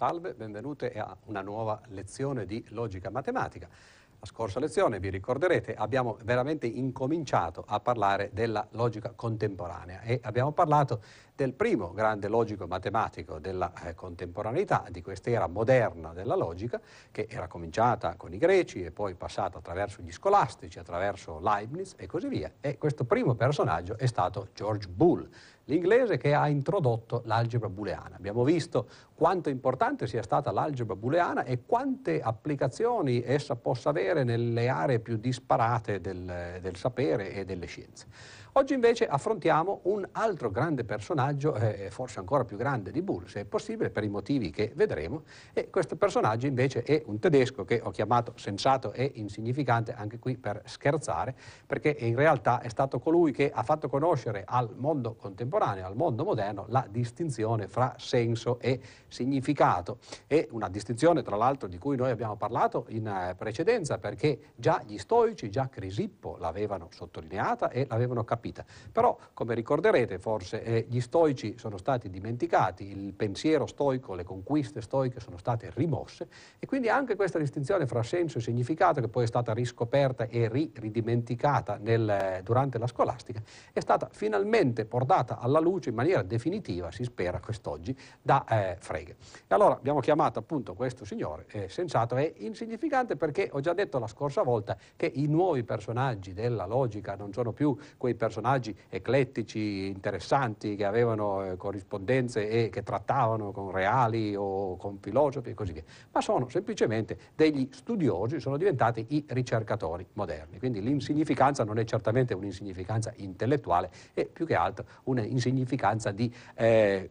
Salve, benvenute a una nuova lezione di logica matematica. La scorsa lezione, vi ricorderete, abbiamo veramente incominciato a parlare della logica contemporanea e abbiamo parlato del primo grande logico matematico della eh, contemporaneità, di quest'era moderna della logica, che era cominciata con i greci e poi passata attraverso gli scolastici, attraverso Leibniz e così via. E questo primo personaggio è stato George Boole, l'inglese che ha introdotto l'algebra booleana. Abbiamo visto quanto importante sia stata l'algebra booleana e quante applicazioni essa possa avere nelle aree più disparate del, del sapere e delle scienze. Oggi invece affrontiamo un altro grande personaggio, eh, forse ancora più grande di Bull, se è possibile, per i motivi che vedremo, e questo personaggio invece è un tedesco che ho chiamato sensato e insignificante, anche qui per scherzare, perché in realtà è stato colui che ha fatto conoscere al mondo contemporaneo, al mondo moderno, la distinzione fra senso e significato. È una distinzione, tra l'altro, di cui noi abbiamo parlato in eh, precedenza, perché già gli stoici, già Crisippo l'avevano sottolineata e l'avevano capita capita. Però, come ricorderete, forse eh, gli stoici sono stati dimenticati, il pensiero stoico, le conquiste stoiche sono state rimosse e quindi anche questa distinzione fra senso e significato, che poi è stata riscoperta e ri ridimenticata nel, durante la scolastica, è stata finalmente portata alla luce in maniera definitiva, si spera quest'oggi, da eh, Frege. E allora abbiamo chiamato appunto questo signore, eh, sensato e insignificante perché ho già detto la scorsa volta che i nuovi personaggi della logica non sono più quei personaggi personaggi eclettici, interessanti, che avevano eh, corrispondenze e che trattavano con reali o con filosofi e così via, ma sono semplicemente degli studiosi, sono diventati i ricercatori moderni. Quindi l'insignificanza non è certamente un'insignificanza intellettuale, è più che altro un'insignificanza di... Eh,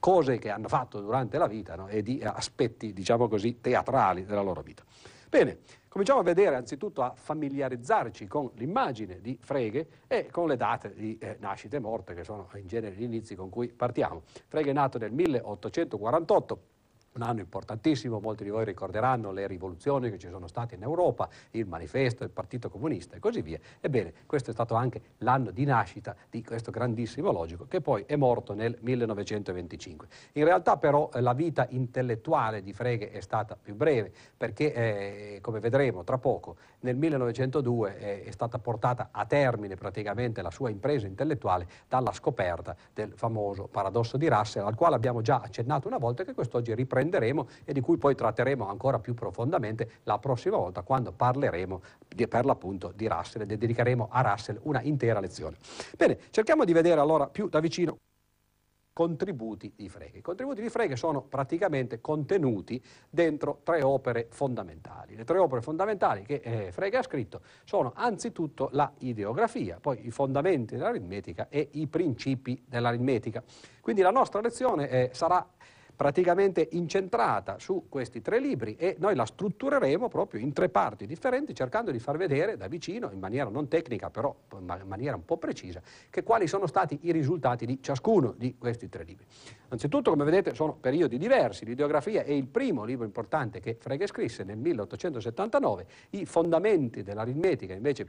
cose che hanno fatto durante la vita no? e di aspetti, diciamo così, teatrali della loro vita. Bene, cominciamo a vedere anzitutto a familiarizzarci con l'immagine di Frege e con le date di eh, nascita e morte che sono in genere gli inizi con cui partiamo. Frege è nato nel 1848 un anno importantissimo, molti di voi ricorderanno le rivoluzioni che ci sono state in Europa, il manifesto del Partito Comunista e così via. Ebbene, questo è stato anche l'anno di nascita di questo grandissimo logico che poi è morto nel 1925. In realtà però eh, la vita intellettuale di Frege è stata più breve perché, eh, come vedremo tra poco, nel 1902 eh, è stata portata a termine praticamente la sua impresa intellettuale dalla scoperta del famoso paradosso di Russell, al quale abbiamo già accennato una volta che quest'oggi riprenderemo prenderemo e di cui poi tratteremo ancora più profondamente la prossima volta quando parleremo di, per l'appunto di Russell e dedicheremo a Russell una intera lezione. Bene, cerchiamo di vedere allora più da vicino contributi di Frege. I contributi di Frege sono praticamente contenuti dentro tre opere fondamentali. Le tre opere fondamentali che eh, Frege ha scritto sono anzitutto la ideografia, poi i fondamenti dell'aritmetica e i principi dell'aritmetica. Quindi la nostra lezione eh, sarà praticamente incentrata su questi tre libri e noi la struttureremo proprio in tre parti differenti cercando di far vedere da vicino, in maniera non tecnica però in maniera un po' precisa, che quali sono stati i risultati di ciascuno di questi tre libri. Anzitutto, come vedete, sono periodi diversi. L'ideografia è il primo libro importante che Frege scrisse nel 1879, i fondamenti dell'aritmetica invece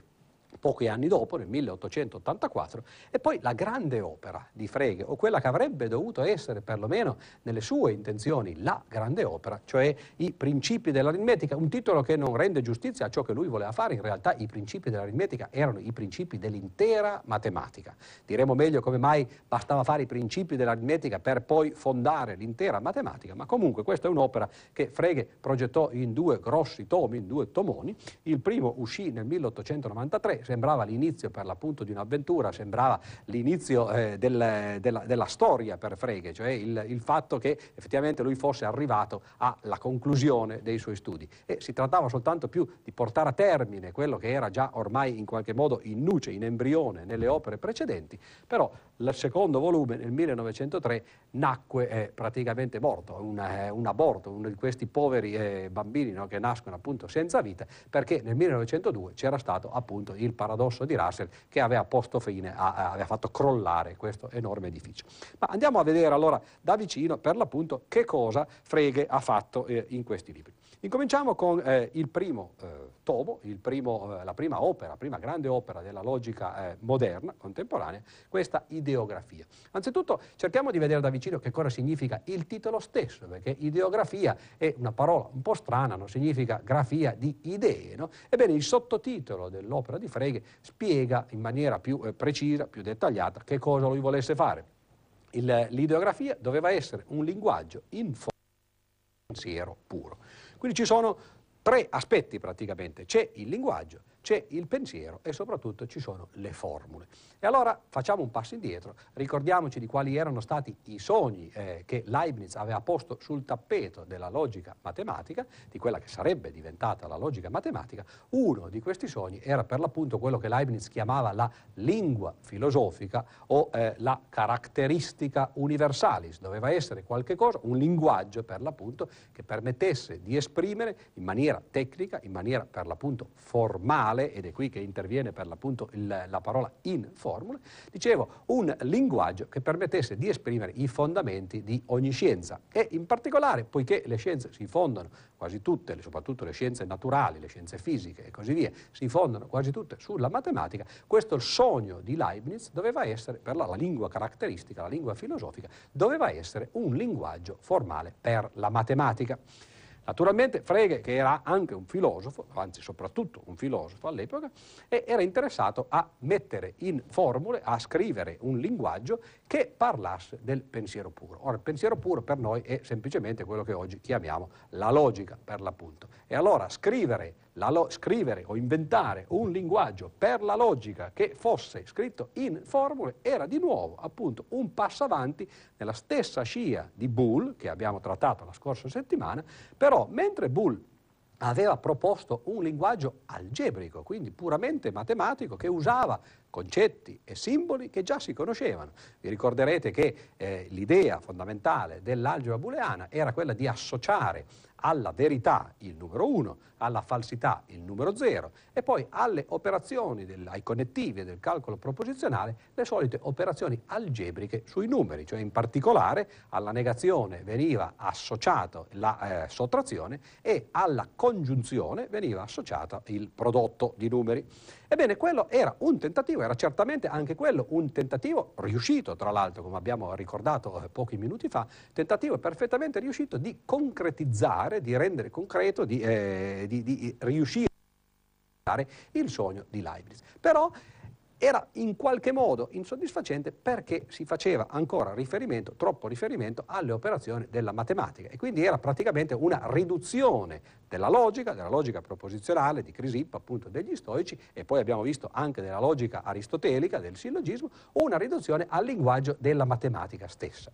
pochi anni dopo, nel 1884, e poi la grande opera di Frege, o quella che avrebbe dovuto essere perlomeno nelle sue intenzioni la grande opera, cioè i principi dell'aritmetica, un titolo che non rende giustizia a ciò che lui voleva fare, in realtà i principi dell'aritmetica erano i principi dell'intera matematica. Diremo meglio come mai bastava fare i principi dell'aritmetica per poi fondare l'intera matematica, ma comunque questa è un'opera che Frege progettò in due grossi tomi, in due tomoni, il primo uscì nel 1893, sembrava l'inizio per l'appunto di un'avventura, sembrava l'inizio eh, del, della, della, storia per Frege, cioè il, il, fatto che effettivamente lui fosse arrivato alla conclusione dei suoi studi. E si trattava soltanto più di portare a termine quello che era già ormai in qualche modo in nuce, in embrione nelle opere precedenti, però il secondo volume nel 1903 nacque eh, praticamente morto, un, eh, un, aborto, uno di questi poveri eh, bambini no, che nascono appunto senza vita, perché nel 1902 c'era stato appunto il il paradosso di Russell che aveva posto fine, a, aveva fatto crollare questo enorme edificio. Ma andiamo a vedere allora da vicino per l'appunto che cosa Frege ha fatto eh, in questi libri. Incominciamo con eh, il primo eh, tomo, il primo, eh, la prima opera, la prima grande opera della logica eh, moderna, contemporanea, questa ideografia. Anzitutto cerchiamo di vedere da vicino che cosa significa il titolo stesso, perché ideografia è una parola un po' strana, non significa grafia di idee. No? Ebbene, il sottotitolo dell'opera di Frege spiega in maniera più eh, precisa, più dettagliata, che cosa lui volesse fare. Il, l'ideografia doveva essere un linguaggio in forma pensiero puro. Quindi ci sono tre aspetti praticamente. C'è il linguaggio, c'è il pensiero e soprattutto ci sono le formule. E allora facciamo un passo indietro, ricordiamoci di quali erano stati i sogni eh, che Leibniz aveva posto sul tappeto della logica matematica, di quella che sarebbe diventata la logica matematica. Uno di questi sogni era per l'appunto quello che Leibniz chiamava la lingua filosofica o eh, la caratteristica universalis. Doveva essere qualche cosa, un linguaggio per l'appunto che permettesse di esprimere in maniera tecnica, in maniera per l'appunto formale, formale, ed è qui che interviene per l'appunto la parola in formule, dicevo, un linguaggio che permettesse di esprimere i fondamenti di ogni scienza e in particolare, poiché le scienze si fondano quasi tutte, soprattutto le scienze naturali, le scienze fisiche e così via, si fondano quasi tutte sulla matematica, questo sogno di Leibniz doveva essere, per la, la lingua caratteristica, la lingua filosofica, doveva essere un linguaggio formale per la matematica. Naturalmente Frege, che era anche un filosofo, anzi soprattutto un filosofo all'epoca, era interessato a mettere in formule, a scrivere un linguaggio che parlasse del pensiero puro. Ora, il pensiero puro per noi è semplicemente quello che oggi chiamiamo la logica, per l'appunto. E allora scrivere scrivere o inventare un linguaggio per la logica che fosse scritto in formule era di nuovo appunto un passo avanti nella stessa scia di Boole che abbiamo trattato la scorsa settimana, però mentre Boole aveva proposto un linguaggio algebrico, quindi puramente matematico, che usava concetti e simboli che già si conoscevano. Vi ricorderete che eh, l'idea fondamentale dell'algebra booleana era quella di associare alla verità il numero 1, alla falsità il numero 0 e poi alle operazioni, del, ai connettivi del calcolo proposizionale le solite operazioni algebriche sui numeri, cioè in particolare alla negazione veniva associata la eh, sottrazione e alla congiunzione veniva associata il prodotto di numeri. Ebbene, quello era un tentativo, era certamente anche quello un tentativo riuscito, tra l'altro, come abbiamo ricordato eh, pochi minuti fa, tentativo perfettamente riuscito di concretizzare, di rendere concreto, di, eh, di, di riuscire a dare il sogno di Leibniz. Però era in qualche modo insoddisfacente perché si faceva ancora riferimento, troppo riferimento alle operazioni della matematica e quindi era praticamente una riduzione della logica, della logica proposizionale di Crisip, appunto degli stoici e poi abbiamo visto anche della logica aristotelica, del sillogismo, una riduzione al linguaggio della matematica stessa.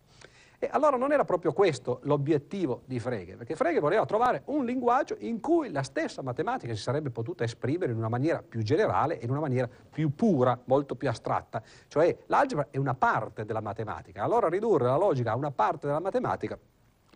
E allora non era proprio questo l'obiettivo di Frege, perché Frege voleva trovare un linguaggio in cui la stessa matematica si sarebbe potuta esprimere in una maniera più generale e in una maniera più pura, molto più astratta. Cioè l'algebra è una parte della matematica, allora ridurre la logica a una parte della matematica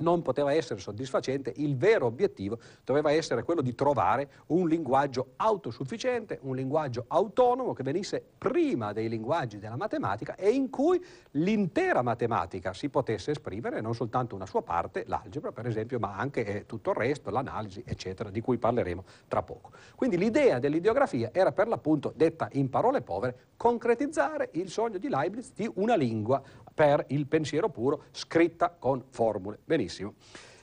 non poteva essere soddisfacente, il vero obiettivo doveva essere quello di trovare un linguaggio autosufficiente, un linguaggio autonomo che venisse prima dei linguaggi della matematica e in cui l'intera matematica si potesse esprimere, non soltanto una sua parte, l'algebra per esempio, ma anche eh, tutto il resto, l'analisi, eccetera, di cui parleremo tra poco. Quindi l'idea dell'ideografia era per l'appunto, detta in parole povere, concretizzare il sogno di Leibniz di una lingua per il pensiero puro scritta con formule. Benissimo.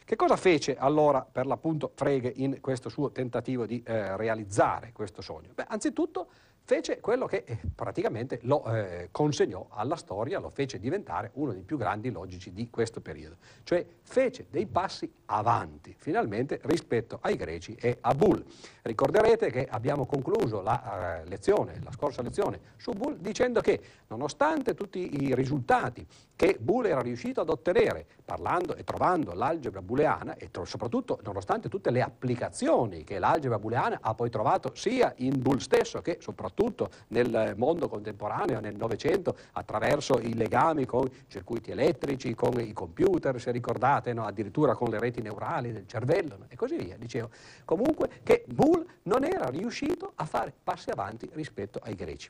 Che cosa fece allora per l'appunto Frege in questo suo tentativo di eh, realizzare questo sogno? Beh, anzitutto fece quello che eh, praticamente lo eh, consegnò alla storia, lo fece diventare uno dei più grandi logici di questo periodo, cioè fece dei passi avanti finalmente rispetto ai greci e a Bull. Ricorderete che abbiamo concluso la uh, lezione, la scorsa lezione su Bull dicendo che nonostante tutti i risultati che Bull era riuscito ad ottenere parlando e trovando l'algebra booleana e tro- soprattutto nonostante tutte le applicazioni che l'algebra booleana ha poi trovato sia in Bull stesso che soprattutto nel mondo contemporaneo, nel Novecento, attraverso i legami con circuiti elettrici, con i computer, se ricordate, no? addirittura con le reti neurali del cervello no? e così via. Dicevo comunque che Bull non era riuscito a fare passi avanti rispetto ai greci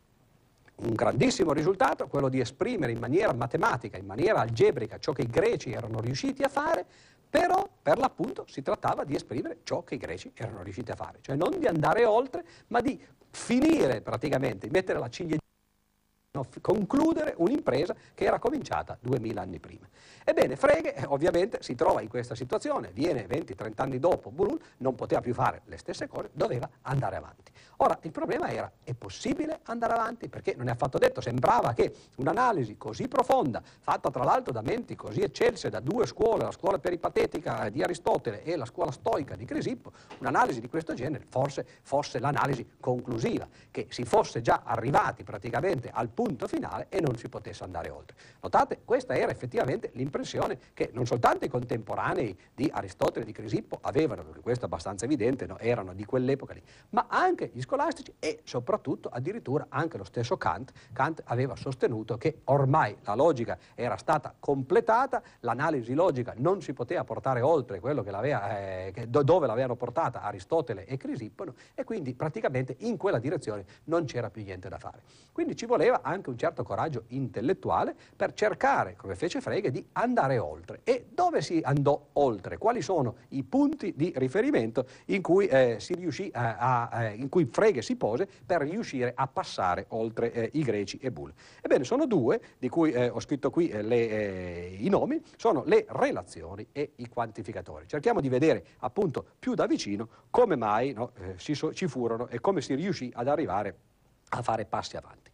un grandissimo risultato, quello di esprimere in maniera matematica, in maniera algebrica, ciò che i greci erano riusciti a fare, Però per l'appunto si trattava di esprimere ciò che i greci erano riusciti a fare, cioè non di andare oltre, ma di finire praticamente, mettere la ciliegina concludere un'impresa che era cominciata 2000 anni prima. Ebbene, Frege eh, ovviamente si trova in questa situazione, viene 20-30 anni dopo Bulun, non poteva più fare le stesse cose, doveva andare avanti. Ora, il problema era, è possibile andare avanti? Perché non è affatto detto, sembrava che un'analisi così profonda, fatta tra l'altro da menti così eccelse, da due scuole, la scuola peripatetica di Aristotele e la scuola stoica di Crisippo, un'analisi di questo genere forse fosse l'analisi conclusiva, che si fosse già arrivati praticamente al punto finale e non si potesse andare oltre. Notate, questa era effettivamente l'impressione che non soltanto i contemporanei di Aristotele e di Crisippo avevano, perché questo è abbastanza evidente, no? erano di quell'epoca lì, ma anche gli scolastici e soprattutto addirittura anche lo stesso Kant. Kant aveva sostenuto che ormai la logica era stata completata, l'analisi logica non si poteva portare oltre quello che eh, che, dove l'avevano portata Aristotele e Crisippono e quindi praticamente in quella direzione non c'era più niente da fare. Quindi ci voleva anche un certo coraggio intellettuale per cercare, come fece Frege, di andare oltre. E dove si andò oltre? Quali sono i punti di riferimento in cui eh, si riuscì a, a, eh, in cui Frege si pose per riuscire a passare oltre eh, i greci e Bull. Ebbene, sono due, di cui eh, ho scritto qui eh, le, eh, i nomi, sono le relazioni e i quantificatori. Cerchiamo di vedere appunto più da vicino come mai no, eh, so, ci furono e come si riuscì ad arrivare a fare passi avanti.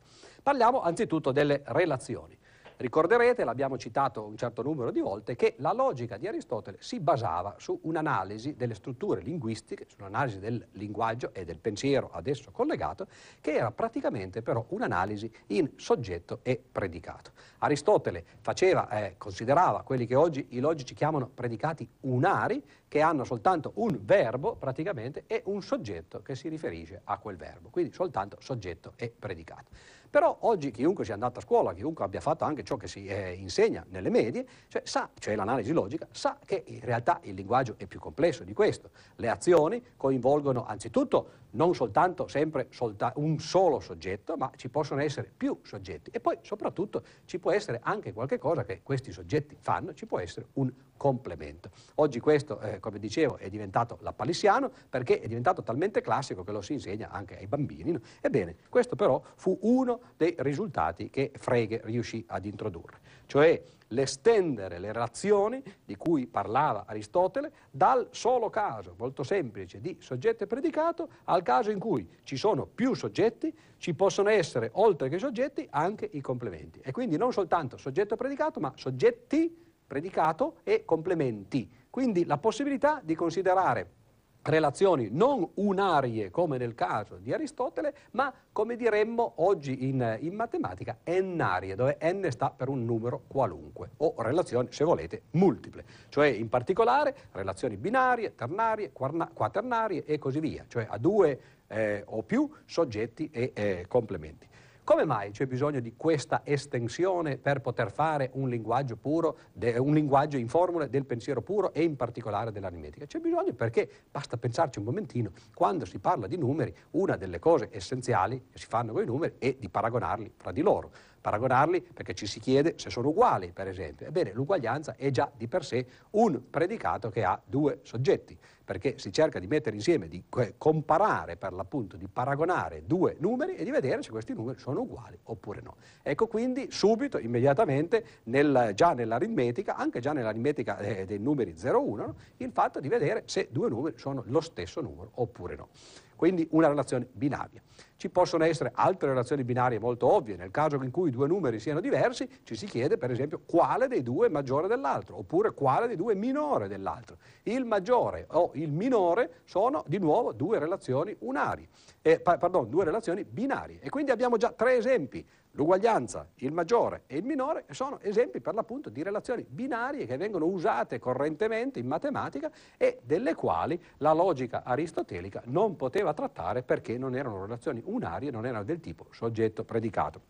Parliamo anzitutto delle relazioni. Ricorderete, l'abbiamo citato un certo numero di volte, che la logica di Aristotele si basava su un'analisi delle strutture linguistiche, su un'analisi del linguaggio e del pensiero ad esso collegato, che era praticamente però un'analisi in soggetto e predicato. Aristotele faceva, eh, considerava quelli che oggi i logici chiamano predicati unari, che hanno soltanto un verbo praticamente e un soggetto che si riferisce a quel verbo, quindi soltanto soggetto e predicato. Però oggi chiunque sia andato a scuola, chiunque abbia fatto anche ciò che si eh, insegna nelle medie, cioè sa, cioè l'analisi logica, sa che in realtà il linguaggio è più complesso di questo. Le azioni coinvolgono anzitutto non soltanto sempre solta- un solo soggetto, ma ci possono essere più soggetti e poi soprattutto ci può essere anche qualche cosa che questi soggetti fanno, ci può essere un complemento. Oggi questo, eh, come dicevo, è diventato l'appalissiano perché è diventato talmente classico che lo si insegna anche ai bambini. No? Ebbene, questo però fu uno dei risultati che Frege riuscì ad introdurre, cioè l'estendere le relazioni di cui parlava Aristotele dal solo caso molto semplice di soggetto e predicato al caso in cui ci sono più soggetti, ci possono essere oltre che soggetti anche i complementi e quindi non soltanto soggetto e predicato ma soggetti, predicato e complementi. Quindi la possibilità di considerare relazioni non unarie come nel caso di Aristotele, ma come diremmo oggi in, in, matematica, n-arie, dove n sta per un numero qualunque, o relazioni, se volete, multiple, cioè in particolare relazioni binarie, ternarie, quaternarie e così via, cioè a due eh, o più soggetti e eh, complementi. Come mai c'è bisogno di questa estensione per poter fare un linguaggio puro, de, un linguaggio in formule del pensiero puro e in particolare dell'aritmetica? C'è bisogno perché, basta pensarci un momentino, quando si parla di numeri, una delle cose essenziali che si fanno con i numeri è di paragonarli fra di loro paragonarli perché ci si chiede se sono uguali, per esempio. Ebbene, l'uguaglianza è già di per sé un predicato che ha due soggetti, perché si cerca di mettere insieme, di comparare per l'appunto, di paragonare due numeri e di vedere se questi numeri sono uguali oppure no. Ecco quindi subito, immediatamente, nel, già nell'aritmetica, anche già nell'aritmetica eh, dei numeri 0-1, no? il fatto di vedere se due numeri sono lo stesso numero oppure no. Quindi una relazione binaria. Ci possono essere altre relazioni binarie molto ovvie, nel caso in cui due numeri siano diversi ci si chiede per esempio quale dei due è maggiore dell'altro oppure quale dei due è minore dell'altro. Il maggiore o il minore sono di nuovo due relazioni unari, eh, pardon, due relazioni binarie. E quindi abbiamo già tre esempi. L'uguaglianza, il maggiore e il minore sono esempi per l'appunto di relazioni binarie che vengono usate correntemente in matematica e delle quali la logica aristotelica non poteva trattare perché non erano relazioni unarie, non erano del tipo soggetto-predicato.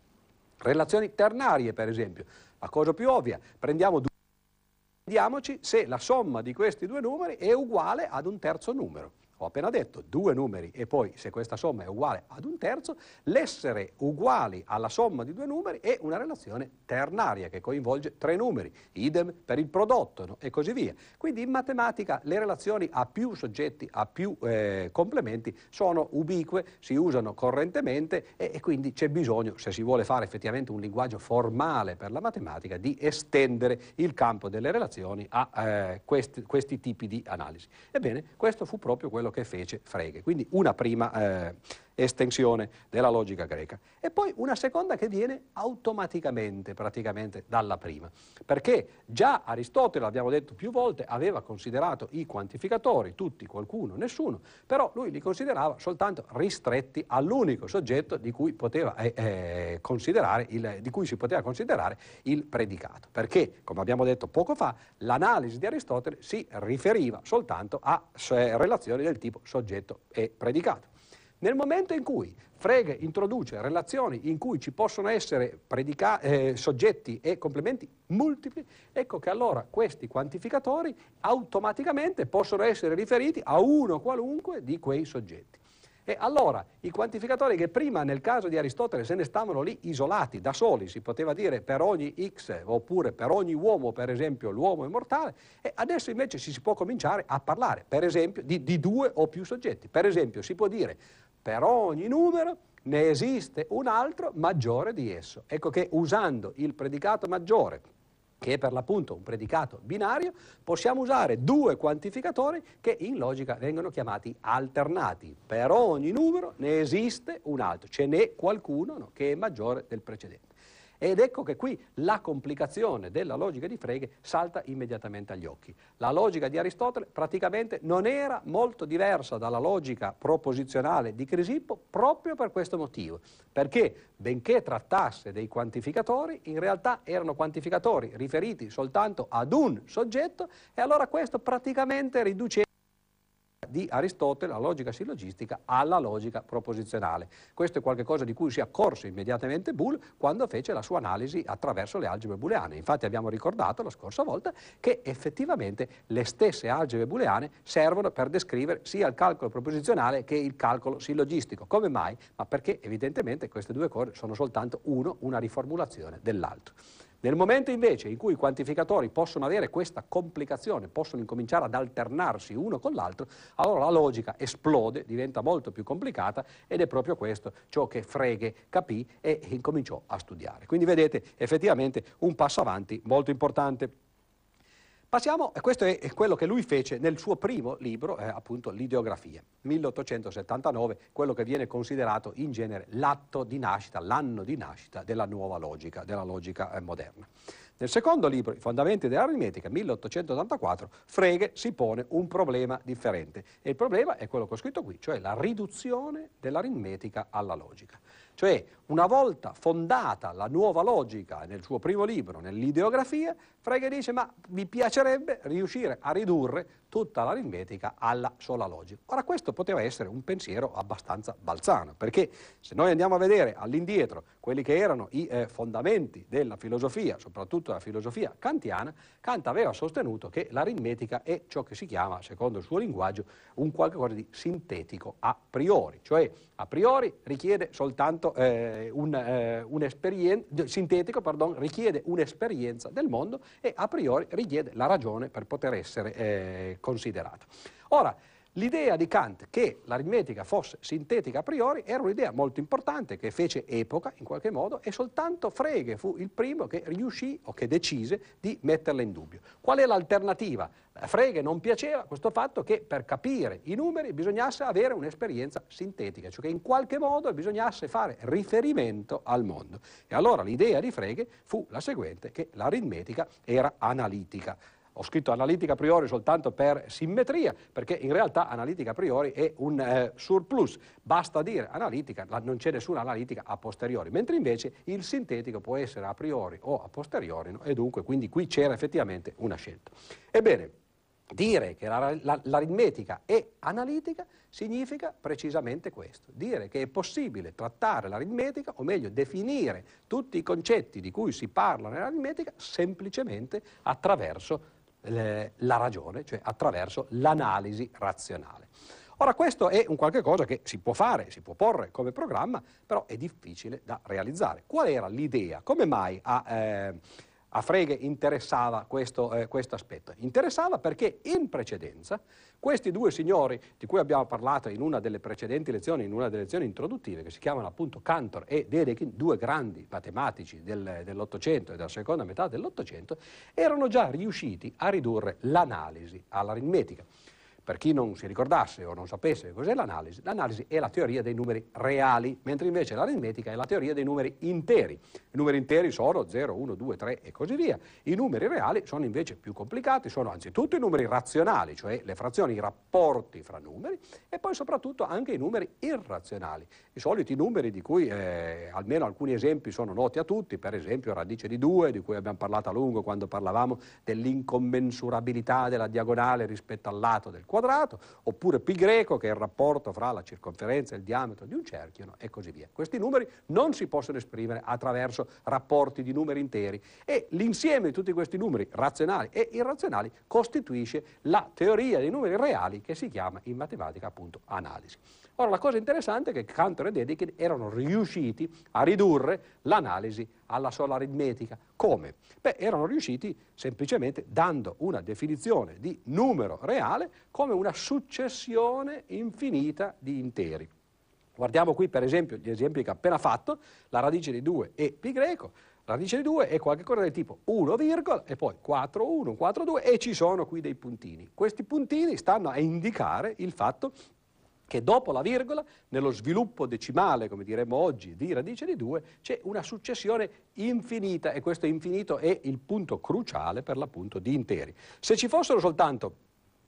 Relazioni ternarie, per esempio, la cosa più ovvia, prendiamo due Vediamoci se la somma di questi due numeri è uguale ad un terzo numero. Ho appena detto, due numeri e poi se questa somma è uguale ad un terzo, l'essere uguali alla somma di due numeri è una relazione ternaria che coinvolge tre numeri, idem per il prodotto no? e così via. Quindi in matematica le relazioni a più soggetti, a più eh, complementi sono ubique, si usano correntemente e, e quindi c'è bisogno, se si vuole fare effettivamente un linguaggio formale per la matematica, di estendere il campo delle relazioni a eh, questi, questi, tipi di analisi. Ebbene, questo fu proprio quello che fece Frege, quindi una prima eh, estensione della logica greca. E poi una seconda che viene automaticamente, praticamente, dalla prima. Perché già Aristotele, l'abbiamo detto più volte, aveva considerato i quantificatori, tutti, qualcuno, nessuno, però lui li considerava soltanto ristretti all'unico soggetto di cui, eh, eh, il, di cui si poteva considerare il predicato. Perché, come abbiamo detto poco fa, l'analisi di Aristotele si riferiva soltanto a relazioni del tipo soggetto e predicato. Nel momento in cui Frege introduce relazioni in cui ci possono essere predica- eh, soggetti e complementi multipli, ecco che allora questi quantificatori automaticamente possono essere riferiti a uno qualunque di quei soggetti. E allora i quantificatori che prima nel caso di Aristotele se ne stavano lì isolati, da soli, si poteva dire per ogni x oppure per ogni uomo, per esempio l'uomo è mortale, e adesso invece si, può cominciare a parlare, per esempio, di, di due o più soggetti. Per esempio si può dire per ogni numero ne esiste un altro maggiore di esso. Ecco che usando il predicato maggiore, che è per l'appunto un predicato binario, possiamo usare due quantificatori che in logica vengono chiamati alternati. Per ogni numero ne esiste un altro, ce n'è qualcuno no, che è maggiore del precedente. Ed ecco che qui la complicazione della logica di Frege salta immediatamente agli occhi. La logica di Aristotele praticamente non era molto diversa dalla logica proposizionale di Crisippo proprio per questo motivo, perché benché trattasse dei quantificatori, in realtà erano quantificatori riferiti soltanto ad un soggetto e allora questo praticamente riduceva di Aristotele, la logica sillogistica, alla logica proposizionale. Questo è qualcosa di cui si accorse immediatamente Boole quando fece la sua analisi attraverso le algebre booleane. Infatti abbiamo ricordato la scorsa volta che effettivamente le stesse algebre booleane servono per descrivere sia il calcolo proposizionale che il calcolo sillogistico. Come mai? Ma perché evidentemente queste due cose sono soltanto uno, una riformulazione dell'altro. Nel momento invece in cui i quantificatori possono avere questa complicazione, possono incominciare ad alternarsi uno con l'altro, allora la logica esplode, diventa molto più complicata ed è proprio questo ciò che Frege capì e incominciò a studiare. Quindi vedete effettivamente un passo avanti molto importante. Passiamo, questo è quello che lui fece nel suo primo libro, eh, appunto L'ideografia, 1879, quello che viene considerato in genere l'atto di nascita, l'anno di nascita della nuova logica, della logica eh, moderna. Nel secondo libro, I fondamenti dell'aritmetica, 1884, Frege si pone un problema differente. E il problema è quello che ho scritto qui, cioè la riduzione dell'aritmetica alla logica. Cioè, una volta fondata la nuova logica nel suo primo libro, nell'ideografia, Frege dice ma mi piacerebbe riuscire a ridurre tutta l'aritmetica alla sola logica. Ora questo poteva essere un pensiero abbastanza balzano, perché se noi andiamo a vedere all'indietro quelli che erano i eh, fondamenti della filosofia, soprattutto della filosofia kantiana, Kant aveva sostenuto che l'aritmetica è ciò che si chiama, secondo il suo linguaggio, un qualcosa di sintetico a priori, cioè a priori richiede soltanto eh, un, eh, un'esperienza, sintetico, pardon, richiede un'esperienza del mondo e a priori richiede la ragione per poter essere eh, considerato. Ora, L'idea di Kant che l'aritmetica fosse sintetica a priori era un'idea molto importante che fece epoca in qualche modo e soltanto Frege fu il primo che riuscì o che decise di metterla in dubbio. Qual è l'alternativa? A Frege non piaceva questo fatto che per capire i numeri bisognasse avere un'esperienza sintetica, cioè che in qualche modo bisognasse fare riferimento al mondo. E allora l'idea di Frege fu la seguente, che l'aritmetica era analitica. Ho scritto analitica a priori soltanto per simmetria, perché in realtà analitica a priori è un eh, surplus. Basta dire analitica, non c'è nessuna analitica a posteriori, mentre invece il sintetico può essere a priori o a posteriori, no? e dunque quindi qui c'era effettivamente una scelta. Ebbene, dire che la, la, l'aritmetica è analitica significa precisamente questo, dire che è possibile trattare l'aritmetica, o meglio definire tutti i concetti di cui si parla nell'aritmetica semplicemente attraverso la ragione, cioè attraverso l'analisi razionale. Ora questo è un qualche cosa che si può fare, si può porre come programma, però è difficile da realizzare. Qual era l'idea? Come mai a... Eh, a Frege interessava questo, eh, questo, aspetto. Interessava perché in precedenza questi due signori di cui abbiamo parlato in una delle precedenti lezioni, in una delle lezioni introduttive, che si chiamano appunto Cantor e Dedekind, due grandi matematici del, dell'Ottocento e della seconda metà dell'Ottocento, erano già riusciti a ridurre l'analisi all'aritmetica. Per chi non si ricordasse o non sapesse cos'è l'analisi, l'analisi è la teoria dei numeri reali, mentre invece l'aritmetica è la teoria dei numeri interi. I numeri interi sono 0, 1, 2, 3 e così via. I numeri reali sono invece più complicati, sono anzitutto i numeri razionali, cioè le frazioni, i rapporti fra numeri, e poi soprattutto anche i numeri irrazionali. I soliti numeri di cui eh, almeno alcuni esempi sono noti a tutti, per esempio radice di 2, di cui abbiamo parlato a lungo quando parlavamo dell'incommensurabilità della diagonale rispetto al lato del quadrato, oppure pi greco che è il rapporto fra la circonferenza e il diametro di un cerchio no? e così via. Questi numeri non si possono esprimere attraverso rapporti di numeri interi e l'insieme di tutti questi numeri razionali e irrazionali costituisce la teoria dei numeri reali che si chiama in matematica appunto analisi. Ora la cosa interessante è che Cantor e Dedekind erano riusciti a ridurre l'analisi alla sola aritmetica. Come? Beh, erano riusciti semplicemente dando una definizione di numero reale come una successione infinita di interi. Guardiamo qui per esempio gli esempi che ho appena fatto, la radice di 2 è pi greco, la radice di 2 è qualcosa del tipo 1, e poi 4, 1, 4, 2 e ci sono qui dei puntini. Questi puntini stanno a indicare il fatto che dopo la virgola, nello sviluppo decimale, come diremmo oggi, di radice di 2, c'è una successione infinita e questo infinito è il punto cruciale per l'appunto di interi. Se ci fossero soltanto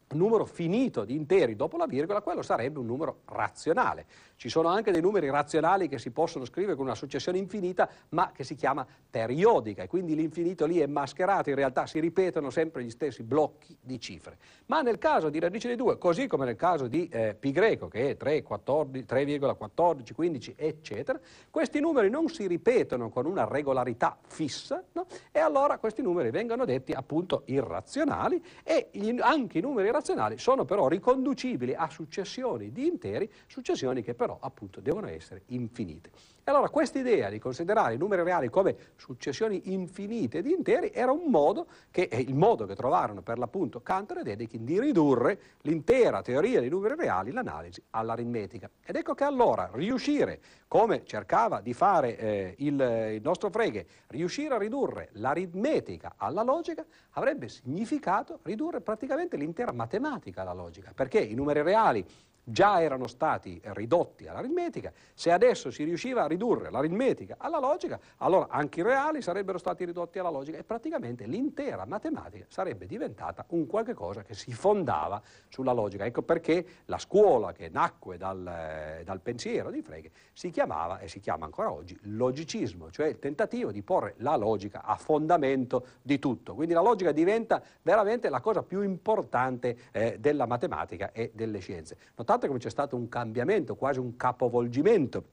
numero finito di interi dopo la virgola, quello sarebbe un numero razionale. Ci sono anche dei numeri razionali che si possono scrivere con una successione infinita, ma che si chiama periodica e quindi l'infinito lì è mascherato, in realtà si ripetono sempre gli stessi blocchi di cifre. Ma nel caso di radice di 2, così come nel caso di eh, pi greco, che è 3,14, 15, eccetera, questi numeri non si ripetono con una regolarità fissa no? e allora questi numeri vengono detti appunto irrazionali e gli, anche i numeri razionali sono però riconducibili a successioni di interi, successioni che però appunto devono essere infinite. E allora questa idea di considerare i numeri reali come successioni infinite di interi era un modo che è il modo che trovarono per l'appunto Cantor e Dedekind di ridurre l'intera teoria dei numeri reali, l'analisi, all'aritmetica. Ed ecco che allora riuscire, come cercava di fare eh, il, il nostro Frege, riuscire a ridurre l'aritmetica alla logica avrebbe significato ridurre praticamente l'intera matematica alla logica, perché i numeri reali già erano stati ridotti all'aritmetica, se adesso si riusciva a ridurre l'aritmetica alla logica, allora anche i reali sarebbero stati ridotti alla logica e praticamente l'intera matematica sarebbe diventata un qualche cosa che si fondava sulla logica. Ecco perché la scuola che nacque dal, eh, dal pensiero di Frege si chiamava e si chiama ancora oggi logicismo, cioè il tentativo di porre la logica a fondamento di tutto. Quindi la logica diventa veramente la cosa più importante eh, della matematica e delle scienze. Notate Notate come c'è stato un cambiamento, quasi un capovolgimento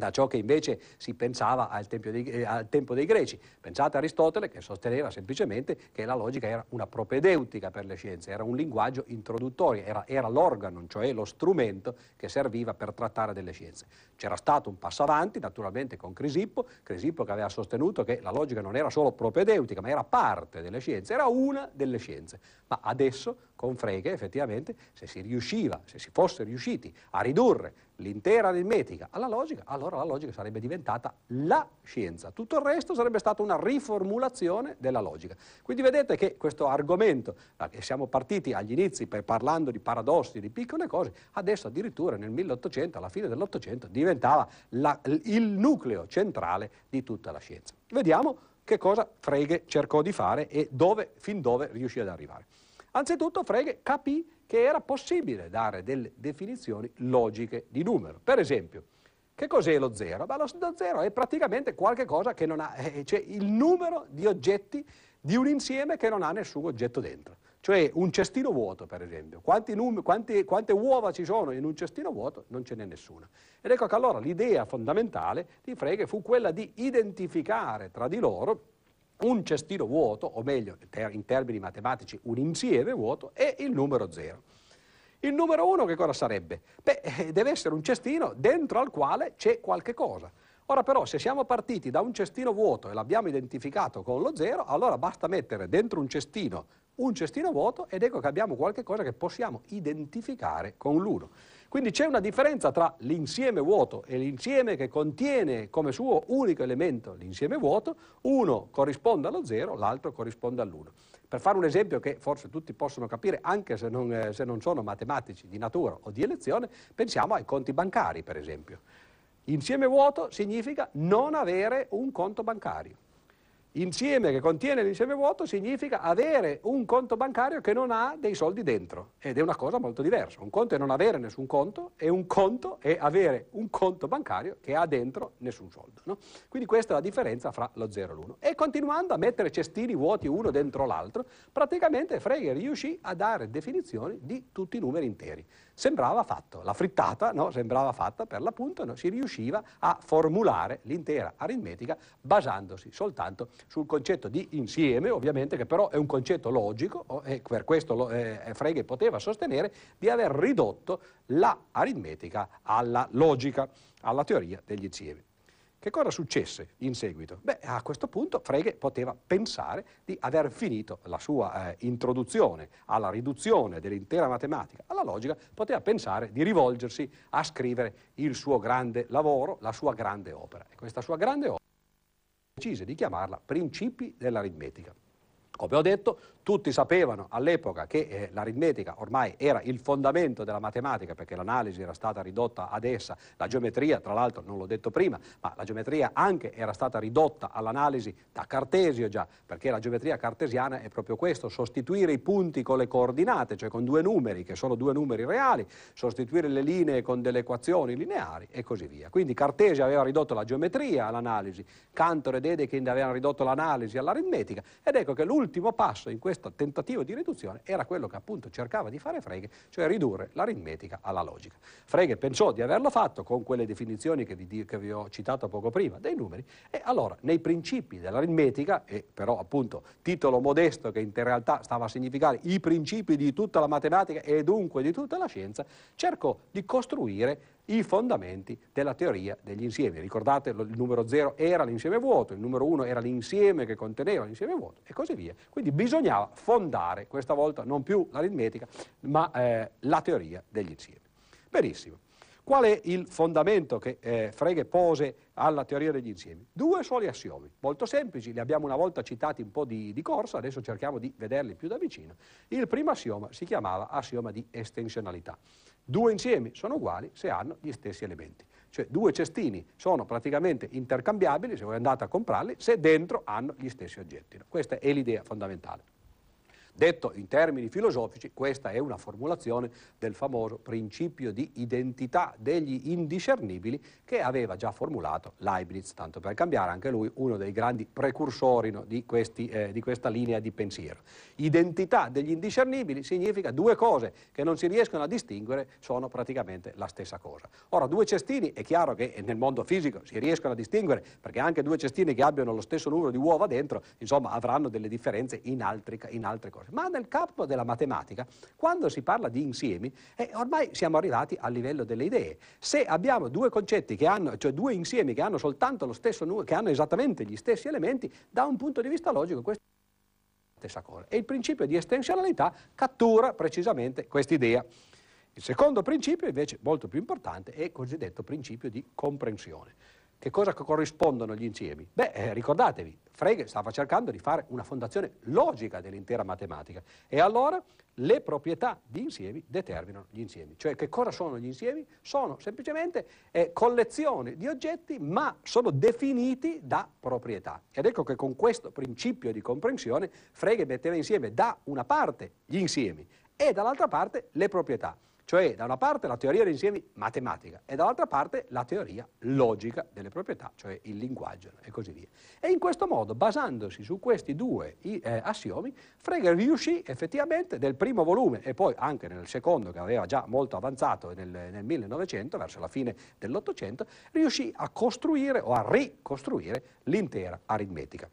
da ciò che invece si pensava al, dei, eh, al, tempo dei greci. Pensate a Aristotele che sosteneva semplicemente che la logica era una propedeutica per le scienze, era un linguaggio introduttorio, era, era l'organo, cioè lo strumento che serviva per trattare delle scienze. C'era stato un passo avanti, naturalmente con Crisippo, Crisippo che aveva sostenuto che la logica non era solo propedeutica, ma era parte delle scienze, era una delle scienze. Ma adesso, con Frege, effettivamente, se si riusciva, se si fosse riusciti a ridurre l'intera aritmetica alla logica, allora la logica sarebbe diventata la scienza. Tutto il resto sarebbe stata una riformulazione della logica. Quindi vedete che questo argomento, che siamo partiti agli inizi per, parlando di paradossi, di piccole cose, adesso addirittura nel 1800, alla fine dell'Ottocento, diventava la, il nucleo centrale di tutta la scienza. Vediamo che cosa Frege cercò di fare e dove, fin dove riuscì ad arrivare. Anzitutto Frege capì che era possibile dare delle definizioni logiche di numero. Per esempio, che cos'è lo zero? Beh, lo zero è praticamente qualche cosa che non ha, eh, cioè il numero di oggetti di un insieme che non ha nessun oggetto dentro. Cioè un cestino vuoto, per esempio. Num- quanti, quante uova ci sono in un cestino vuoto? Non ce n'è nessuna. Ed ecco che allora l'idea fondamentale di Frege fu quella di identificare tra di loro un cestino vuoto, o meglio in termini matematici un insieme vuoto, è il numero zero. Il numero uno che cosa sarebbe? Beh, eh, deve essere un cestino dentro al quale c'è qualche cosa. Ora però se siamo partiti da un cestino vuoto e l'abbiamo identificato con lo zero, allora basta mettere dentro un cestino un cestino vuoto ed ecco che abbiamo qualche cosa che possiamo identificare con l'1. Quindi c'è una differenza tra l'insieme vuoto e l'insieme che contiene come suo unico elemento l'insieme vuoto, uno corrisponde allo 0, l'altro corrisponde all'1. Per fare un esempio che forse tutti possono capire, anche se non, eh, se non sono matematici di natura o di elezione, pensiamo ai conti bancari, per esempio. Insieme vuoto significa non avere un conto bancario. Insieme che contiene l'insieme vuoto significa avere un conto bancario che non ha dei soldi dentro ed è una cosa molto diversa. Un conto è non avere nessun conto e un conto è avere un conto bancario che ha dentro nessun soldo. No? Quindi questa è la differenza fra lo 0 e l'1. E continuando a mettere cestini vuoti uno dentro l'altro, praticamente Frege riuscì a dare definizioni di tutti i numeri interi. Sembrava fatto, la frittata no? sembrava fatta per l'appunto, no? si riusciva a formulare l'intera aritmetica basandosi soltanto sul concetto di insieme, ovviamente, che però è un concetto logico, e per questo eh, Frege poteva sostenere di aver ridotto la aritmetica alla logica, alla teoria degli insiemi. Che cosa successe in seguito? Beh, a questo punto Frege poteva pensare di aver finito la sua eh, introduzione alla riduzione dell'intera matematica alla logica, poteva pensare di rivolgersi a scrivere il suo grande lavoro, la sua grande opera. E questa sua grande opera decise di chiamarla Principi dell'aritmetica. Come ho detto, tutti sapevano all'epoca che eh, l'aritmetica ormai era il fondamento della matematica perché l'analisi era stata ridotta ad essa, la geometria tra l'altro non l'ho detto prima, ma la geometria anche era stata ridotta all'analisi da Cartesio già, perché la geometria cartesiana è proprio questo, sostituire i punti con le coordinate, cioè con due numeri che sono due numeri reali, sostituire le linee con delle equazioni lineari e così via. Quindi Cartesio aveva ridotto la geometria all'analisi, Cantor e Dedekind avevano ridotto l'analisi all'aritmetica ed ecco che l'ultimo passo in questo tentativo di riduzione era quello che appunto cercava di fare Frege, cioè ridurre l'aritmetica alla logica. Frege pensò di averlo fatto con quelle definizioni che vi, che vi ho citato poco prima dei numeri e allora nei principi dell'aritmetica, e però appunto titolo modesto che in realtà stava a significare i principi di tutta la matematica e dunque di tutta la scienza, cercò di costruire i fondamenti della teoria degli insiemi. Ricordate, il numero 0 era l'insieme vuoto, il numero 1 era l'insieme che conteneva l'insieme vuoto e così via. Quindi bisognava fondare, questa volta non più l'aritmetica, ma eh, la teoria degli insiemi. Benissimo. Qual è il fondamento che eh, Frege pose alla teoria degli insiemi? Due soli assiomi, molto semplici, li abbiamo una volta citati un po' di, di corsa, adesso cerchiamo di vederli più da vicino. Il primo assioma si chiamava assioma di estensionalità. Due insiemi sono uguali se hanno gli stessi elementi. Cioè due cestini sono praticamente intercambiabili, se voi andate a comprarli, se dentro hanno gli stessi oggetti. Questa è l'idea fondamentale. Detto in termini filosofici, questa è una formulazione del famoso principio di identità degli indiscernibili che aveva già formulato Leibniz, tanto per cambiare anche lui uno dei grandi precursori no, di, questi, eh, di questa linea di pensiero. Identità degli indiscernibili significa due cose che non si riescono a distinguere, sono praticamente la stessa cosa. Ora, due cestini è chiaro che nel mondo fisico si riescono a distinguere perché anche due cestini che abbiano lo stesso numero di uova dentro, insomma, avranno delle differenze in, altri, in altre cose ma nel campo della matematica, quando si parla di insiemi, eh, ormai siamo arrivati al livello delle idee. Se abbiamo due concetti che hanno, cioè due insiemi che hanno soltanto lo stesso numero, che hanno esattamente gli stessi elementi, da un punto di vista logico questo è la stessa cosa. E il principio di estensionalità cattura precisamente quest'idea. Il secondo principio, invece, molto più importante, è il cosiddetto principio di comprensione. Che cosa corrispondono gli insiemi? Beh, eh, ricordatevi, Frege stava cercando di fare una fondazione logica dell'intera matematica e allora le proprietà di insiemi determinano gli insiemi. Cioè che cosa sono gli insiemi? Sono semplicemente eh, collezioni di oggetti ma sono definiti da proprietà. Ed ecco che con questo principio di comprensione Frege metteva insieme da una parte gli insiemi e dall'altra parte le proprietà. Cioè da una parte la teoria degli insiemi matematica e dall'altra parte la teoria logica delle proprietà, cioè il linguaggio e così via. E in questo modo, basandosi su questi due eh, assiomi, Frege riuscì effettivamente nel primo volume e poi anche nel secondo che aveva già molto avanzato nel, nel 1900, verso la fine dell'Ottocento, riuscì a costruire o a ricostruire l'intera aritmetica.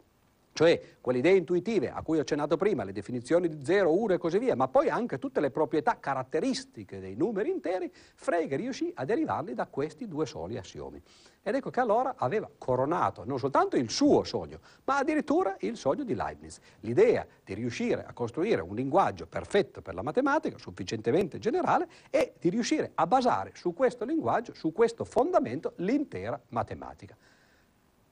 Cioè quelle idee intuitive a cui ho accennato prima, le definizioni di 0, 1 e così via, ma poi anche tutte le proprietà caratteristiche dei numeri interi, Frege riuscì a derivarli da questi due soli assiomi. Ed ecco che allora aveva coronato non soltanto il suo sogno, ma addirittura il sogno di Leibniz, l'idea di riuscire a costruire un linguaggio perfetto per la matematica, sufficientemente generale, e di riuscire a basare su questo linguaggio, su questo fondamento, l'intera matematica.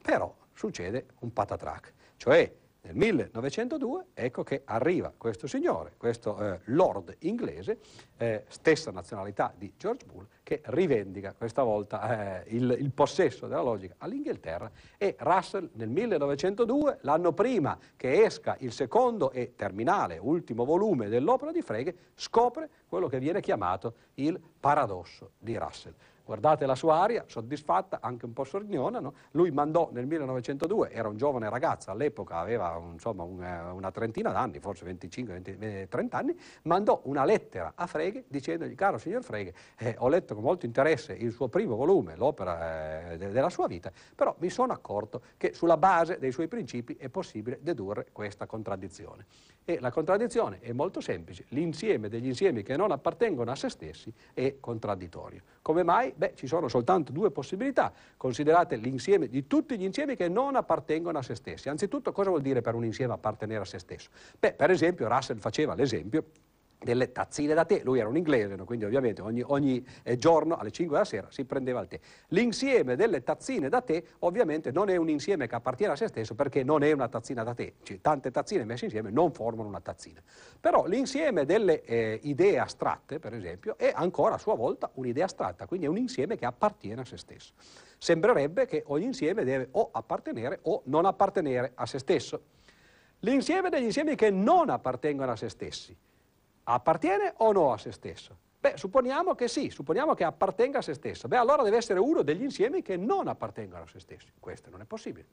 Però succede un patatrac. Cioè nel 1902 ecco che arriva questo signore, questo eh, lord inglese, eh, stessa nazionalità di George Bull, che rivendica questa volta eh, il, il, possesso della logica all'Inghilterra e Russell nel 1902, l'anno prima che esca il secondo e terminale, ultimo volume dell'opera di Frege, scopre quello che viene chiamato il paradosso di Russell. Guardate la sua aria, soddisfatta, anche un po' sorniona. No? Lui mandò nel 1902, era un giovane ragazzo, all'epoca aveva insomma, una, una trentina d'anni, forse 25, 20, 30 anni, mandò una lettera a Frege dicendogli, caro signor Frege, eh, ho letto con molto interesse il suo primo volume, l'opera eh, de- della sua vita, però mi sono accorto che sulla base dei suoi principi è possibile dedurre questa contraddizione. E la contraddizione è molto semplice, l'insieme degli insiemi che non appartengono a se stessi è contraddittorio. Come mai? Beh, ci sono soltanto due possibilità. Considerate l'insieme di tutti gli insiemi che non appartengono a se stessi. Anzitutto, cosa vuol dire per un insieme appartenere a se stesso? Beh, per esempio, Russell faceva l'esempio delle tazzine da tè, lui era un inglese, no? quindi ovviamente ogni, ogni eh, giorno alle 5 della sera si prendeva il tè. L'insieme delle tazzine da tè ovviamente non è un insieme che appartiene a se stesso perché non è una tazzina da tè, cioè, tante tazzine messe insieme non formano una tazzina. Però l'insieme delle eh, idee astratte, per esempio, è ancora a sua volta un'idea astratta, quindi è un insieme che appartiene a se stesso. Sembrerebbe che ogni insieme deve o appartenere o non appartenere a se stesso. L'insieme degli insiemi che non appartengono a se stessi appartiene o no a se stesso? Beh, supponiamo che sì, supponiamo che appartenga a se stesso. Beh, allora deve essere uno degli insiemi che non appartengono a se stessi. Questo non è possibile.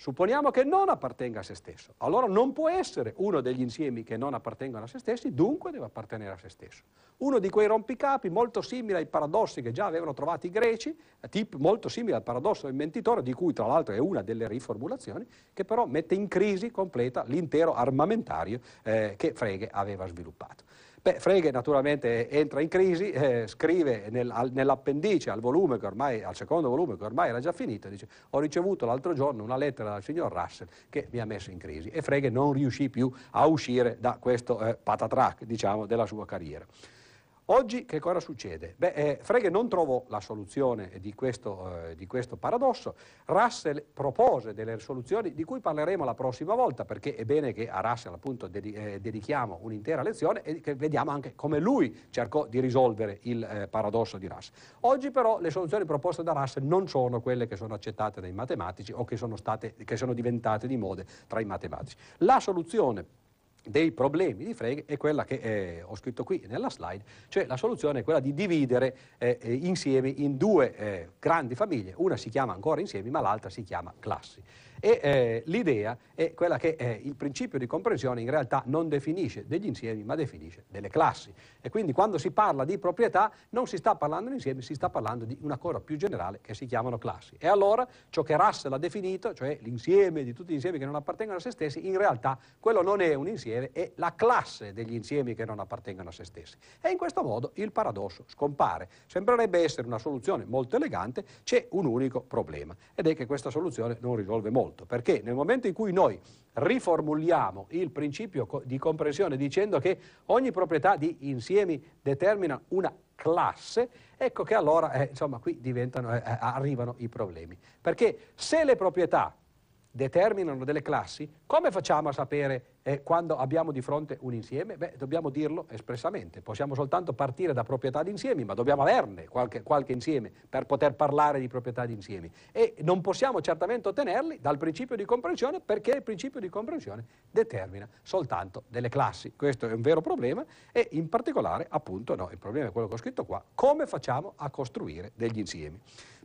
Supponiamo che non appartenga a se stesso. Allora non può essere uno degli insiemi che non appartengono a se stessi, dunque deve appartenere a se stesso. Uno di quei rompicapi molto simile ai paradossi che già avevano trovato i greci, tip molto simile al paradosso del mentitore, di cui tra l'altro è una delle riformulazioni, che però mette in crisi completa l'intero armamentario eh, che Frege aveva sviluppato. Beh, Frege naturalmente entra in crisi, eh, scrive nel, al, nell'appendice al volume ormai, al secondo volume che ormai era già finito, dice ho ricevuto l'altro giorno una lettera dal signor Russell che mi ha messo in crisi e Frege non riuscì più a uscire da questo eh, patatrac, diciamo, della sua carriera. Oggi che cosa succede? Beh, eh, Frege non trovò la soluzione di questo, eh, di questo, paradosso, Russell propose delle soluzioni di cui parleremo la prossima volta, perché è bene che a Russell appunto dedi- eh, dedichiamo un'intera lezione e che vediamo anche come lui cercò di risolvere il eh, paradosso di Russell. Oggi però le soluzioni proposte da Russell non sono quelle che sono accettate dai matematici o che sono, state, che sono diventate di mode tra i matematici. La soluzione dei problemi di Frege è quella che eh, ho scritto qui nella slide, cioè la soluzione è quella di dividere eh, eh insiemi in due eh, grandi famiglie, una si chiama ancora insiemi ma l'altra si chiama classi. E eh, l'idea è quella che eh, il principio di comprensione in realtà non definisce degli insiemi, ma definisce delle classi. E quindi quando si parla di proprietà non si sta parlando di insiemi, si sta parlando di una cosa più generale che si chiamano classi. E allora ciò che Russell ha definito, cioè l'insieme di tutti gli insiemi che non appartengono a se stessi, in realtà quello non è un insieme, è la classe degli insiemi che non appartengono a se stessi. E in questo modo il paradosso scompare. Sembrerebbe essere una soluzione molto elegante, c'è un unico problema ed è che questa soluzione non risolve molto molto, perché nel momento in cui noi riformuliamo il principio di comprensione dicendo che ogni proprietà di insiemi determina una classe, ecco che allora eh, insomma, qui eh, eh, arrivano i problemi. Perché se le proprietà determinano delle classi, come facciamo a sapere eh, quando abbiamo di fronte un insieme? Beh, dobbiamo dirlo espressamente. Possiamo soltanto partire da proprietà di insiemi, ma dobbiamo averne qualche, qualche insieme per poter parlare di proprietà di insiemi. E non possiamo certamente ottenerli dal principio di comprensione perché il principio di comprensione determina soltanto delle classi. Questo è un vero problema e in particolare, appunto, no, il problema è quello che ho scritto qua, come facciamo a costruire degli insiemi.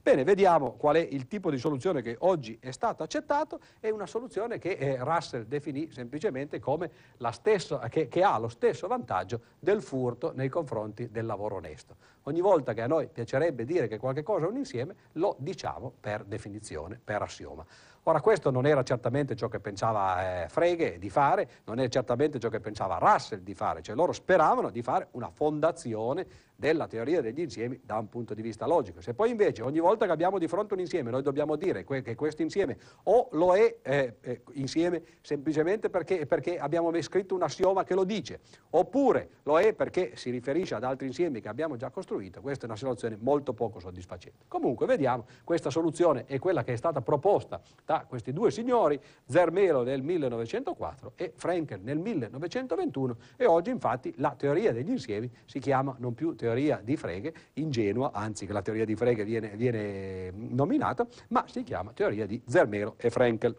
Bene, vediamo qual è il tipo di soluzione che oggi è stato accettato, è una soluzione che eh, Russell definì semplicemente come la stessa, che, che ha lo stesso vantaggio del furto nei confronti del lavoro onesto. ogni volta che a noi piacerebbe dire che qualche cosa è un insieme, lo diciamo per definizione, per assioma. Ora questo non era certamente ciò che pensava eh, Frege di fare, non è certamente ciò che pensava Russell di fare, cioè loro speravano di fare una fondazione della teoria degli insiemi da un punto di vista logico. Se poi invece ogni volta che abbiamo di fronte un insieme noi dobbiamo dire che questo insieme o lo è eh, eh, insieme semplicemente perché, perché, abbiamo scritto un assioma che lo dice, oppure lo è perché si riferisce ad altri insiemi che abbiamo già costruito, questa è una soluzione molto poco soddisfacente. Comunque vediamo, questa soluzione è quella che è stata proposta da questi due signori, Zermelo nel 1904 e Frankel nel 1921 e oggi infatti la teoria degli insiemi si chiama non più teoria teoria di Frege, ingenua, anzi che la teoria di Frege viene, viene nominata, ma si chiama teoria di Zermelo e Frenkel.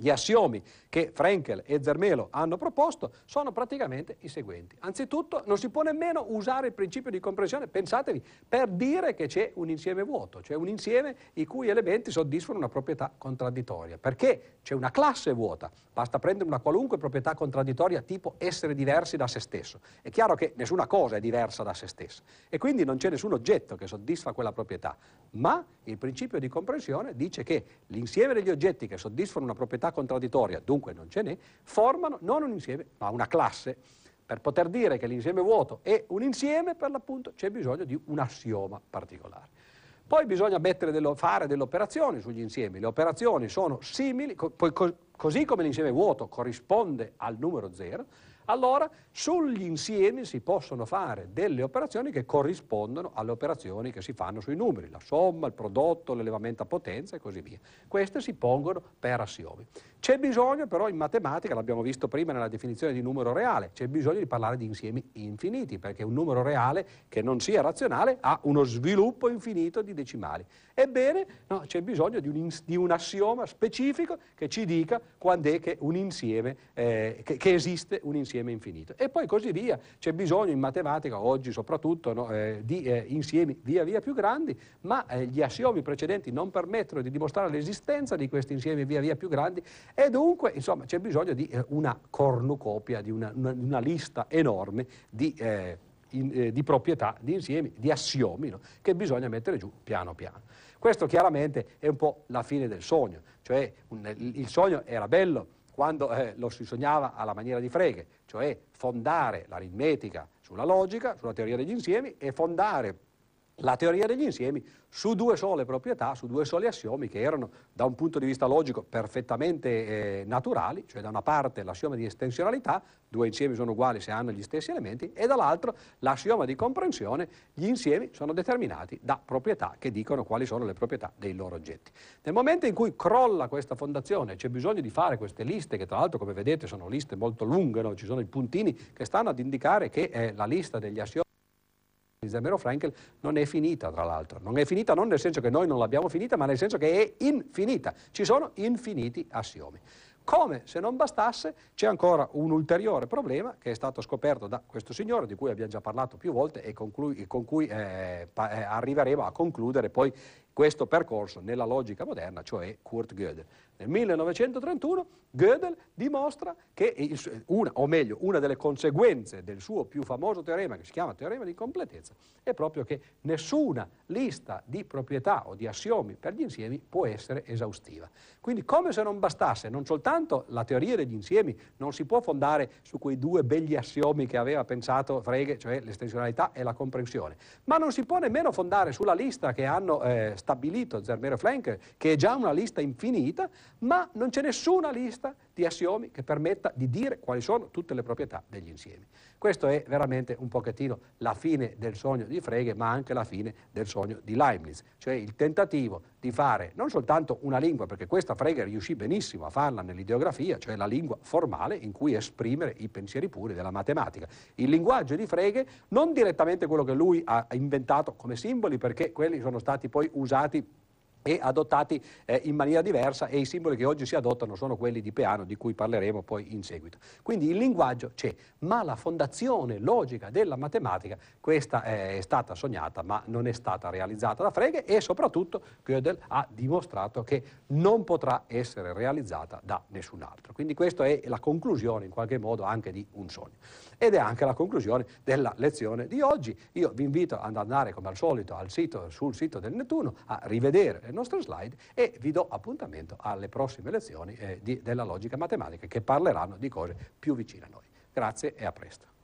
Gli assiomi che Frenkel e Zermelo hanno proposto sono praticamente i seguenti. Anzitutto non si può nemmeno usare il principio di comprensione, pensatevi, per dire che c'è un insieme vuoto, cioè un insieme i cui elementi soddisfano una proprietà contraddittoria. Perché c'è una classe vuota, basta prendere una qualunque proprietà contraddittoria tipo essere diversi da se stesso. È chiaro che nessuna cosa è diversa da se stessa e quindi non c'è nessun oggetto che soddisfa quella proprietà, ma il principio di comprensione dice che l'insieme degli oggetti che soddisfano una proprietà proprietà contraddittoria, dunque non ce n'è, formano non un insieme, ma una classe. Per poter dire che l'insieme vuoto è un insieme, per l'appunto, c'è bisogno di un assioma particolare. Poi bisogna dello, fare delle operazioni sugli insiemi. Le operazioni sono simili, co, co, così come l'insieme vuoto corrisponde al numero 0, allora sugli insiemi si possono fare delle operazioni che corrispondono alle operazioni che si fanno sui numeri, la somma, il prodotto, l'elevamento a potenza e così via. Queste si pongono per assiomi. C'è bisogno però in matematica, l'abbiamo visto prima nella definizione di numero reale, c'è bisogno di parlare di insiemi infiniti, perché un numero reale che non sia razionale ha uno sviluppo infinito di decimali. Ebbene, no, c'è bisogno di un, di un, assioma specifico che ci dica quando è che, un insieme, eh, che, che esiste un insieme infinito. E poi così via. C'è bisogno in matematica, oggi soprattutto, no, eh, di eh, insiemi via via più grandi, ma eh, gli assiomi precedenti non permettono di dimostrare l'esistenza di questi insiemi via via più grandi e dunque, insomma, c'è bisogno di eh, una cornucopia, di una, una, una lista enorme di, eh, in, eh, di, proprietà, di insiemi, di assiomi no? che bisogna mettere giù piano piano. Questo chiaramente è un po' la fine del sogno, cioè un, il sogno era bello quando eh, lo si sognava alla maniera di Frege, cioè fondare l'aritmetica sulla logica, sulla teoria degli insiemi e fondare la teoria degli insiemi su due sole proprietà, su due soli assiomi che erano da un punto di vista logico perfettamente eh, naturali, cioè da una parte l'assioma di estensionalità, due insiemi sono uguali se hanno gli stessi elementi, e dall'altro l'assioma di comprensione, gli insiemi sono determinati da proprietà che dicono quali sono le proprietà dei loro oggetti. Nel momento in cui crolla questa fondazione, c'è bisogno di fare queste liste, che tra l'altro come vedete sono liste molto lunghe, no? ci sono i puntini che stanno ad indicare che è la lista degli assiomi Zermelo Frankel non è finita, tra l'altro. Non è finita non nel senso che noi non l'abbiamo finita, ma nel senso che è infinita. Ci sono infiniti assiomi. Come se non bastasse, c'è ancora un ulteriore problema che è stato scoperto da questo signore, di cui abbiamo già parlato più volte e con cui, con cui eh, eh arriveremo a concludere poi questo percorso nella logica moderna, cioè Kurt Gödel. Nel 1931 Gödel dimostra che, una, o meglio, una delle conseguenze del suo più famoso teorema, che si chiama teorema di completezza, è proprio che nessuna lista di proprietà o di assiomi per gli insiemi può essere esaustiva. Quindi come se non bastasse, non soltanto la teoria degli insiemi non si può fondare su quei due begli assiomi che aveva pensato Frege, cioè l'estensionalità e la comprensione, ma non si può nemmeno fondare sulla lista che hanno eh, stabilito Zermero e Flanker, che è già una lista infinita, ma non c'è nessuna lista di assiomi che permetta di dire quali sono tutte le proprietà degli insiemi. Questo è veramente un pochettino la fine del sogno di Frege, ma anche la fine del sogno di Leibniz, cioè il tentativo di fare non soltanto una lingua, perché questa Frege riuscì benissimo a farla nell'ideografia, cioè la lingua formale in cui esprimere i pensieri puri della matematica. Il linguaggio di Frege, non direttamente quello che lui ha inventato come simboli, perché quelli sono stati poi usati e adottati eh, in maniera diversa e i simboli che oggi si adottano sono quelli di Peano di cui parleremo poi in seguito. Quindi il linguaggio c'è, ma la fondazione logica della matematica questa è stata sognata ma non è stata realizzata da Frege e soprattutto Gödel ha dimostrato che non potrà essere realizzata da nessun altro. Quindi questa è la conclusione in qualche modo anche di un sogno. Ed è anche la conclusione della lezione di oggi. Io vi invito ad andare come al solito al sito, sul sito del Nettuno a rivedere le nostre slide e vi do appuntamento alle prossime lezioni eh, di, della logica matematica che parleranno di cose più vicine a noi. Grazie e a presto.